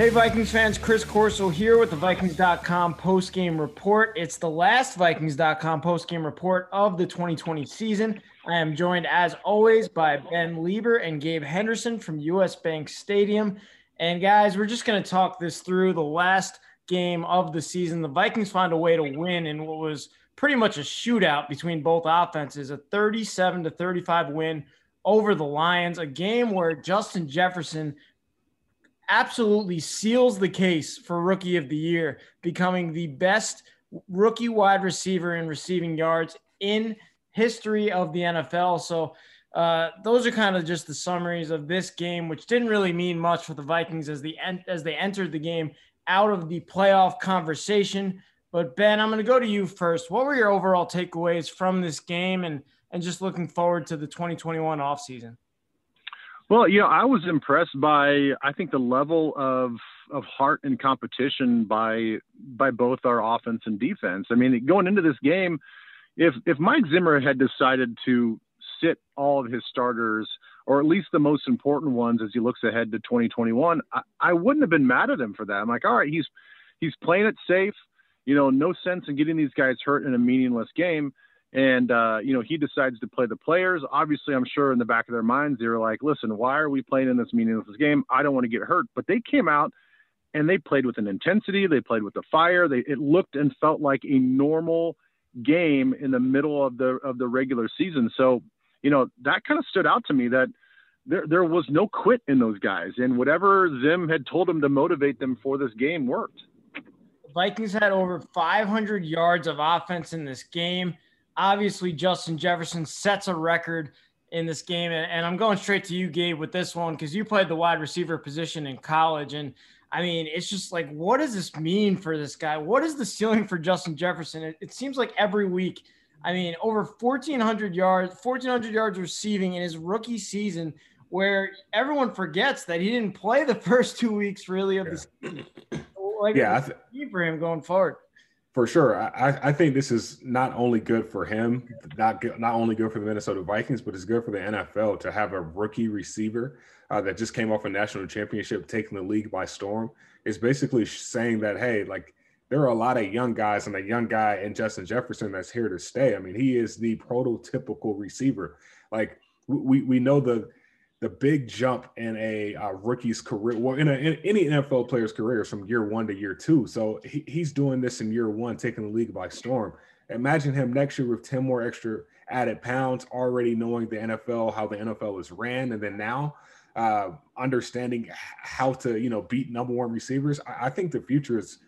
Hey Vikings fans, Chris Corso here with the Vikings.com post-game report. It's the last Vikings.com post-game report of the 2020 season. I am joined as always by Ben Leber and Gabe Henderson from US Bank Stadium. And guys, we're just going to talk this through the last game of the season. The Vikings found a way to win in what was pretty much a shootout between both offenses, a 37 to 35 win over the Lions, a game where Justin Jefferson – absolutely seals the case for rookie of the year, becoming the best rookie wide receiver in receiving yards in history of the NFL. So uh, those are kind of just the summaries of this game, which didn't really mean much for the Vikings as the as they entered the game out of the playoff conversation. But Ben, I'm going to go to you first. What were your overall takeaways from this game, and and just looking forward to the 2021 offseason? Well, you know, I was impressed by I think the level of of heart and competition by by both our offense and defense. I mean, going into this game, if if Mike Zimmer had decided to sit all of his starters or at least the most important ones as he looks ahead to 2021, I, I wouldn't have been mad at him for that. I'm like, all right, he's he's playing it safe. You know, no sense in getting these guys hurt in a meaningless game and uh, you know he decides to play the players. Obviously, I'm sure in the back of their minds they were like, "Listen, why are we playing in this meaningless game? I don't want to get hurt." But they came out and they played with an intensity. They played with the fire. They it looked and felt like a normal game in the middle of the of the regular season. So you know that kind of stood out to me that there there was no quit in those guys, and whatever Zim had told them to motivate them for this game worked. Vikings had over 500 yards of offense in this game obviously Justin Jefferson sets a record in this game. And, I'm going straight to you, Gabe, with this one because you played the wide receiver position in college. And I mean, it's just like, what does this mean for this guy? What is the ceiling for Justin Jefferson? It, it seems like every week, I mean, over 1,400 yards, 1,400 yards receiving in his rookie season, where everyone forgets that he didn't play the first two weeks really of the season. Like, yeah, th- for him going forward for sure. I, I think this is not only good for him, not not only good for the Minnesota Vikings, but it's good for the NFL to have a rookie receiver uh, that just came off a national championship, taking the league by storm. It's basically saying that hey, like there are a lot of young guys and a young guy in Justin Jefferson that's here to stay. I mean, he is the prototypical receiver. Like we we know the the big jump in a uh, rookie's career, well, in, a, in, any NFL player's career, is from year one to year two. So he, he's doing this in year one, taking the league by storm. Imagine him next year with 10 more extra added pounds, already knowing the NFL, how the NFL is ran, and then now uh, understanding how to, you know, beat number one receivers. I, I think the future is,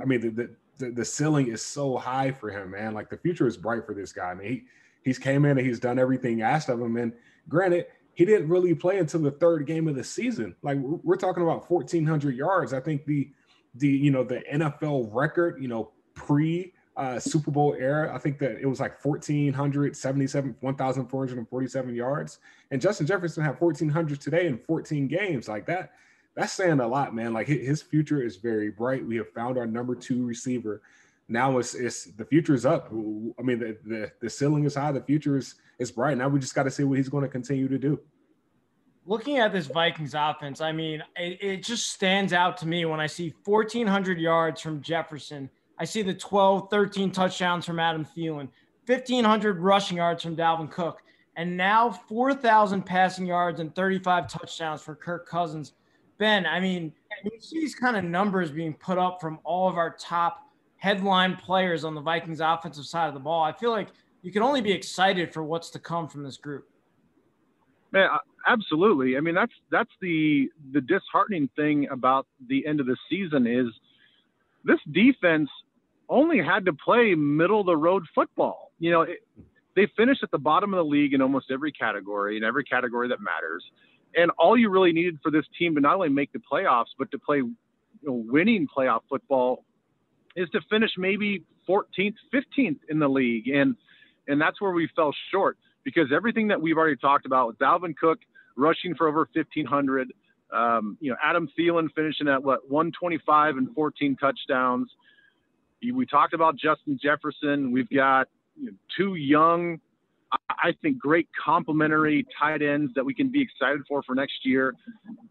I mean, the, the, the ceiling is so high for him, man. Like the future is bright for this guy. I mean, he, he's came in and he's done everything asked of him. And granted, he didn't really play until the third game of the season. Like we're talking about 1,400 yards. I think the the you know the NFL record, you know, pre uh, Super Bowl era, I think that it was like 1,477, 1,447 yards. And Justin Jefferson had 1,400 today in 14 games. Like that, that's saying a lot, man. Like his future is very bright. We have found our number two receiver now it's it's the future is up. I mean, the the, the ceiling is high. The future is is bright. Now we just got to see what he's going to continue to do. Looking at this Vikings offense, I mean, it, it just stands out to me when I see 1,400 yards from Jefferson. I see the 12, 13 touchdowns from Adam Thielen, 1,500 rushing yards from Dalvin Cook, and now 4,000 passing yards and 35 touchdowns for Kirk Cousins. Ben, I mean, you see these kind of numbers being put up from all of our top headline players on the Vikings offensive side of the ball. I feel like you can only be excited for what's to come from this group. Man, uh, absolutely. I mean, that's that's the the disheartening thing about the end of the season is this defense only had to play middle of the road football. You know, it, they finished at the bottom of the league in almost every category, in every category that matters. And all you really needed for this team to not only make the playoffs, but to play you know, winning playoff football is to finish maybe 14th, 15th in the league, and and that's where we fell short because everything that we've already talked about with Dalvin Cook rushing for over 1,500, um, you know, Adam Thielen finishing at what 125 and 14 touchdowns. We talked about Justin Jefferson. We've got you know, two young I think great complementary tight ends that we can be excited for for next year.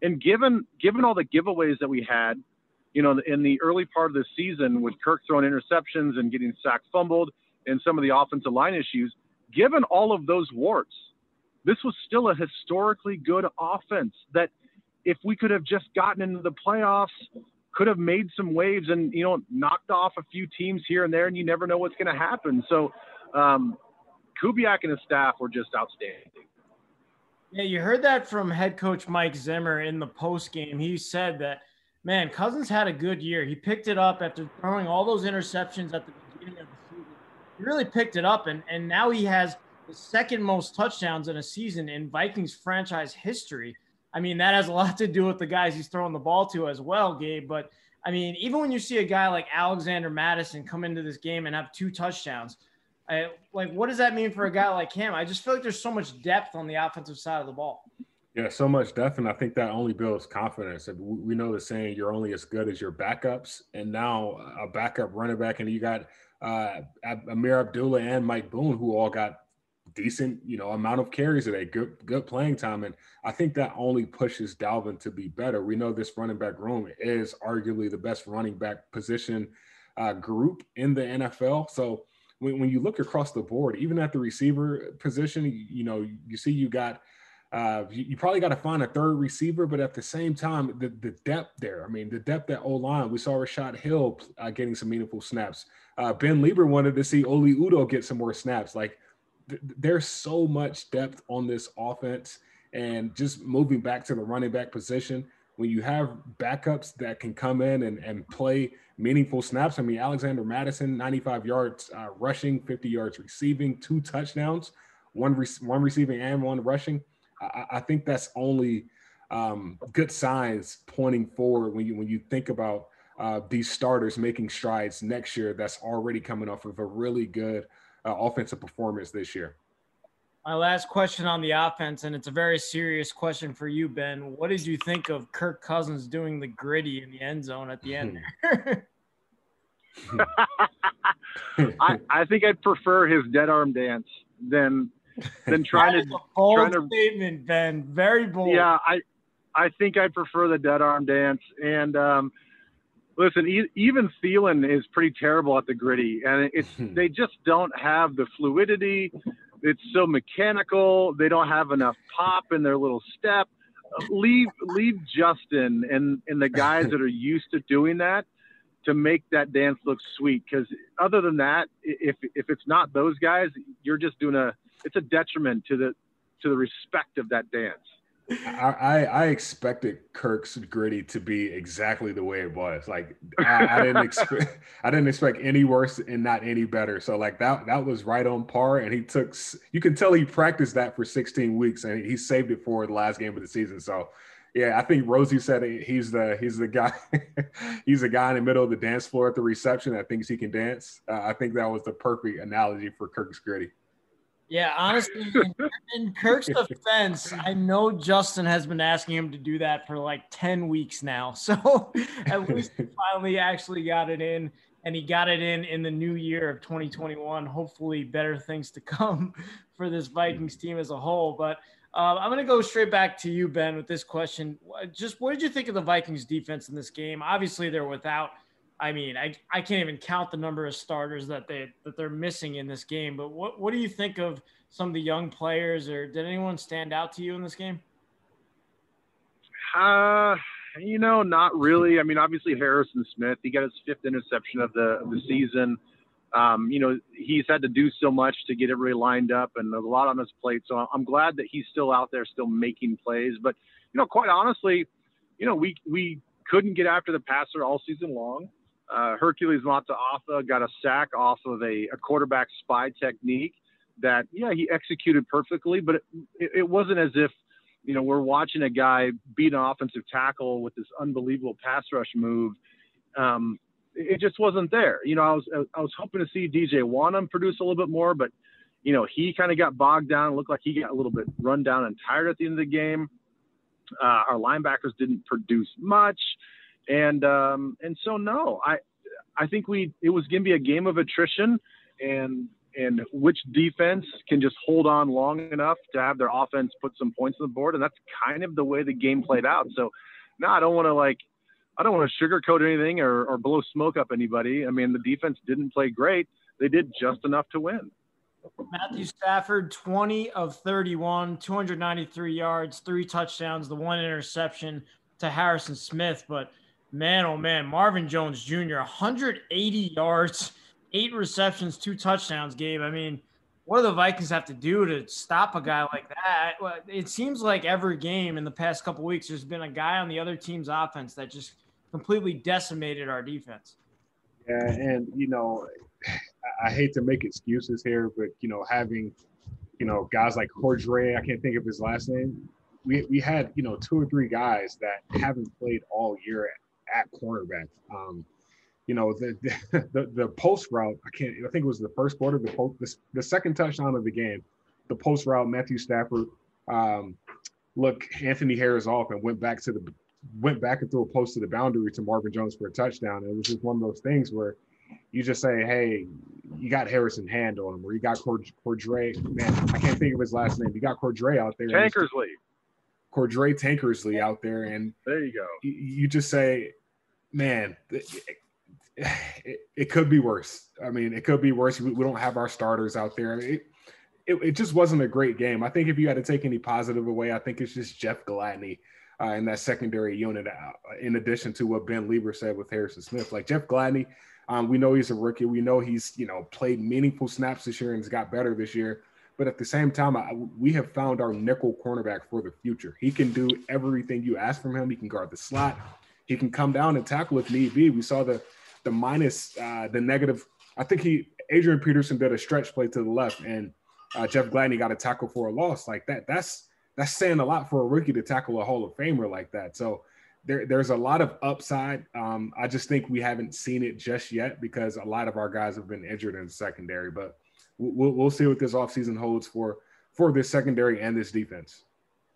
And given given all the giveaways that we had, you know, in the early part of the season with Kirk throwing interceptions and getting sacked, fumbled, and some of the offensive line issues, given all of those warts, this was still a historically good offense that if we could have just gotten into the playoffs, could have made some waves and you know knocked off a few teams here and there, and you never know what's going to happen. So um, Kubiak and his staff were just outstanding. Yeah, you heard that from head coach Mike Zimmer in the post game. He said that, man, Cousins had a good year. He picked it up after throwing all those interceptions at the beginning of the season. He really picked it up, and, and now he has the second most touchdowns in a season in Vikings franchise history. I mean, that has a lot to do with the guys he's throwing the ball to as well, Gabe. But I mean, even when you see a guy like Alexander Mattison come into this game and have two touchdowns – I, like, what does that mean for a guy like him? I just feel like there's so much depth on the offensive side of the ball. Yeah, so much depth, and I think that only builds confidence. We know the saying, "You're only as good as your backups," and now a backup running back, and you got uh, Ameer Abdullah and Mike Boone, who all got decent, you know, amount of carries today, good good playing time, and I think that only pushes Dalvin to be better. We know this running back room is arguably the best running back position uh, group in the NFL, so when, you look across the board, even at the receiver position, you know, you see you got uh, you, you, probably got to find a third receiver, but at the same time, the, the depth there. I mean, the depth at O line. We saw Rashod Hill uh, getting some meaningful snaps. Uh, ben Leber wanted to see Oli Udoh get some more snaps. Like, th- there's so much depth on this offense, and just moving back to the running back position when you have backups that can come in and, and play meaningful snaps. I mean, Alexander Mattison, 95 yards uh, rushing, 50 yards receiving, two touchdowns, one re- one receiving and one rushing. I, I think that's only um, good signs pointing forward when you when you think about uh, these starters making strides next year. That's already coming off of a really good uh, offensive performance this year. My last question on the offense, and it's a very serious question for you, Ben. What did you think of Kirk Cousins doing the griddy in the end zone at the end? I, I think I'd prefer his dead arm dance than than trying to bold trying to, statement, Ben. Very bold. Yeah, I I think I'd prefer the dead arm dance. And um, listen, e- even Thielen is pretty terrible at the griddy, and it's they just don't have the fluidity it's so mechanical. They don't have enough pop in their little step. Leave leave Justin and and the guys that are used to doing that to make that dance look sweet. Because other than that, if if it's not those guys, you're just doing a it's a detriment to the to the respect of that dance. I, I expected Kirk's griddy to be exactly the way it was. Like I, I didn't expect I didn't expect any worse and not any better. So like that that was right on par. And he took you can tell he practiced that for 16 weeks and he saved it for the last game of the season. So yeah, I think Rosie said he's the he's the guy he's the guy in the middle of the dance floor at the reception that thinks he can dance. Uh, I think that was the perfect analogy for Kirk's griddy. Yeah, honestly, in, in, Kirk's defense, I know Justin has been asking him to do that for like 10 weeks now. So at least he finally actually got it in, and he got it in in the new year of 2021. Hopefully, better things to come for this Vikings team as a whole. But uh, I'm going to go straight back to you, Ben, with this question. Just what did you think of the Vikings defense in this game? Obviously, they're without I mean, I, I can't even count the number of starters that they that they're missing in this game. But what what do you think of some of the young players, or did anyone stand out to you in this game? Uh, you know, not really. I mean, obviously Harrison Smith, he got his fifth interception of the of the season. Um, you know, he's had to do so much to get everybody lined up, and there's a lot on his plate. So I'm glad that he's still out there, still making plays. But you know, quite honestly, you know, we we couldn't get after the passer all season long. Uh, Hercules Mata'afa got a sack off of a, a, quarterback spy technique that, yeah, he executed perfectly, but it, it, wasn't as if, you know, we're watching a guy beat an offensive tackle with this unbelievable pass rush move. Um, it just wasn't there. You know, I was I was hoping to see DJ Wonnum produce a little bit more, but you know, he kind of got bogged down. Looked like he got a little bit run down and tired at the end of the game. Uh, our linebackers didn't produce much. And um, and so no, I I think we it was going to be a game of attrition, and and which defense can just hold on long enough to have their offense put some points on the board, and that's kind of the way the game played out. So, no, I don't want to like, I don't want to sugarcoat anything or, or blow smoke up anybody. I mean, the defense didn't play great; they did just enough to win. Matthew Stafford, 20 of 31, 293 yards, three touchdowns, the one interception to Harrison Smith. But man, oh man, Marvin Jones Jr., 180 yards, eight receptions, two touchdowns, Gabe. I mean, what do the Vikings have to do to stop a guy like that? It seems like every game in the past couple weeks, there's been a guy on the other team's offense that just completely decimated our defense. Yeah, and you know, I hate to make excuses here, but you know, having you know guys like Cordrea, I can't think of his last name. We we had you know two or three guys that haven't played all year at, cornerback. Um, you know the, the the post route. I can't. I think it was the first quarter. The post, the, the second touchdown of the game. The post route. Matthew Stafford um, look Anthony Harris off and went back to the went back and threw a post to the boundary to Marvin Jones for a touchdown. And it was just one of those things where you just say, hey, you got Harrison Hand on him, or you got Cord- Cordrea. Man, I can't think of his last name. You got Cordrea out there. Tankersley. Cordrea Tankersley out there, and there you go. You, you just say, man, it, it, it, could be worse. I mean, it could be worse. We, we don't have our starters out there. It, it, it, just wasn't a great game. I think if you had to take any positive away, I think it's just Jeff Gladney uh, in that secondary unit. Uh, in addition to what Ben Leber said with Harrison Smith, like Jeff Gladney, um, we know he's a rookie. We know he's you know played meaningful snaps this year and has got better this year. But at the same time, I, we have found our nickel cornerback for the future. He can do everything you ask from him. He can guard the slot. He can come down and tackle if need be. We saw the the minus, uh, the negative. I think he Adrian Peterson did a stretch play to the left, and uh, Jeff Gladney got a tackle for a loss like that. That's that's saying a lot for a rookie to tackle a Hall of Famer like that. So there, there's a lot of upside. Um, I just think we haven't seen it just yet because a lot of our guys have been injured in the secondary. But we'll, we'll see what this offseason holds for for this secondary and this defense.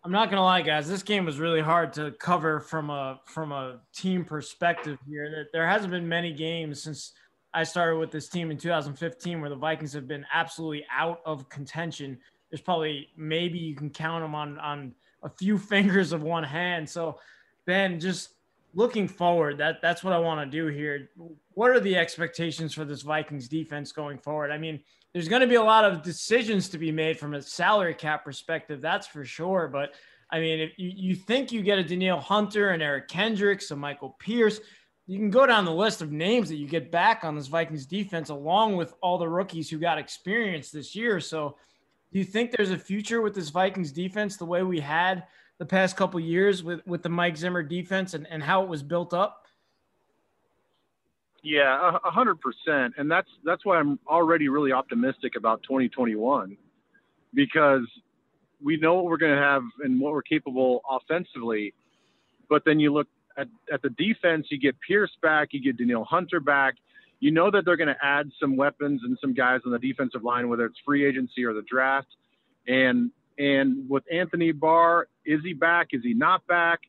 I'm not gonna lie, guys. This game was really hard to cover from a from a team perspective here. That there hasn't been many games since I started with this team in 2015 where the Vikings have been absolutely out of contention. There's probably maybe you can count them on on a few fingers of one hand. So Ben, just looking forward, that that's what I want to do here. What are the expectations for this Vikings defense going forward? I mean, there's going to be a lot of decisions to be made from a salary cap perspective, that's for sure. But I mean, if you, you think you get a Danielle Hunter and Eric Kendricks, and Michael Pierce, you can go down the list of names that you get back on this Vikings defense, along with all the rookies who got experience this year. So, do you think there's a future with this Vikings defense the way we had the past couple years with with the Mike Zimmer defense and, and how it was built up? Yeah, a hundred percent, and that's that's why I'm already really optimistic about 2021 because we know what we're going to have and what we're capable offensively, but then you look at, at the defense, you get Pierce back, you get Danielle Hunter back. You know that they're going to add some weapons and some guys on the defensive line, whether it's free agency or the draft. And and with Anthony Barr, is he back? Is he not back?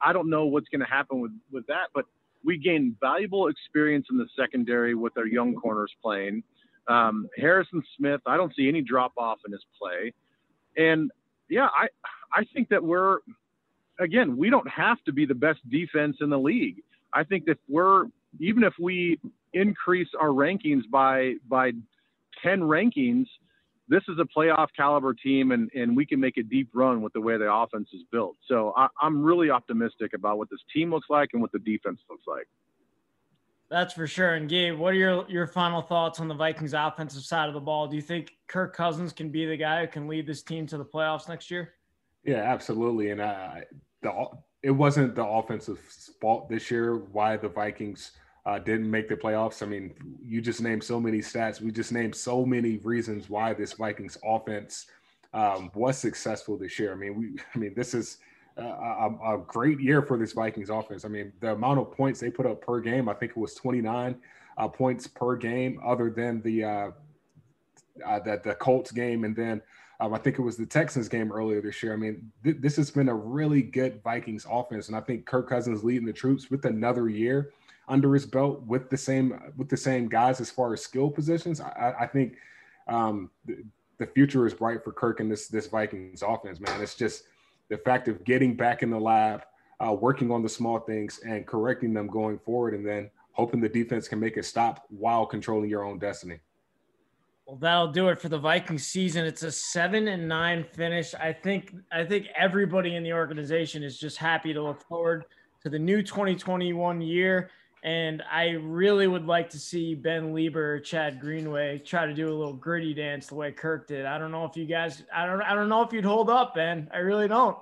I don't know what's going to happen with, with that, but we gained valuable experience in the secondary with our young corners playing. Um, Harrison Smith, I don't see any drop off in his play. And yeah, I, I think that we're, again, we don't have to be the best defense in the league. I think that we're, even if we increase our rankings by, by 10 rankings – this is a playoff caliber team, and, and we can make a deep run with the way the offense is built. So I, I'm really optimistic about what this team looks like and what the defense looks like. That's for sure. And Gabe, what are your, your final thoughts on the Vikings offensive side of the ball? Do you think Kirk Cousins can be the guy who can lead this team to the playoffs next year? Yeah, absolutely. And I, the, it wasn't the offensive fault this year why the Vikings uh, didn't make the playoffs. I mean, you just named so many stats. We just named so many reasons why this Vikings offense um, was successful this year. I mean, we, I mean, this is a, a, great year for this Vikings offense. I mean, the amount of points they put up per game, I think it was 29 uh, points per game, other than the uh, uh, that the Colts game, and then um, I think it was the Texans game earlier this year. I mean, th- this has been a really good Vikings offense, and I think Kirk Cousins leading the troops with another year under his belt with the same with the same guys as far as skill positions. I, I think um, the, the future is bright for Kirk and this this Vikings offense, man. It's just the fact of getting back in the lab, uh, working on the small things and correcting them going forward, and then hoping the defense can make a stop while controlling your own destiny. Well, that'll do it for the Vikings season. It's a seven and nine finish. I think I think everybody in the organization is just happy to look forward to the new 2021 year. And I really would like to see Ben Leber, Chad Greenway try to do a little griddy dance the way Kirk did. I don't know if you guys, I don't, I don't know if you'd hold up, Ben. I really don't.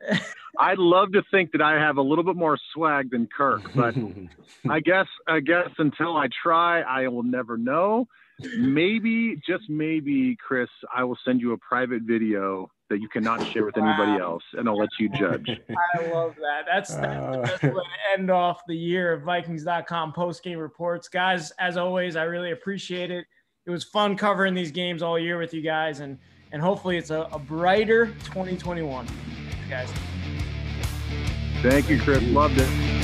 I'd love to think that I have a little bit more swag than Kirk, but I guess, I guess until I try, I will never know maybe, just maybe, Chris, I will send you a private video that you cannot share with anybody else, and I'll let you judge. I love that. That's, that's uh, the best way to end off the year of Vikings.com post game reports. Guys, as always, I really appreciate it. It was fun covering these games all year with you guys, and and hopefully it's a, a brighter 2021. Thanks, guys. Thank you, Chris. Loved it.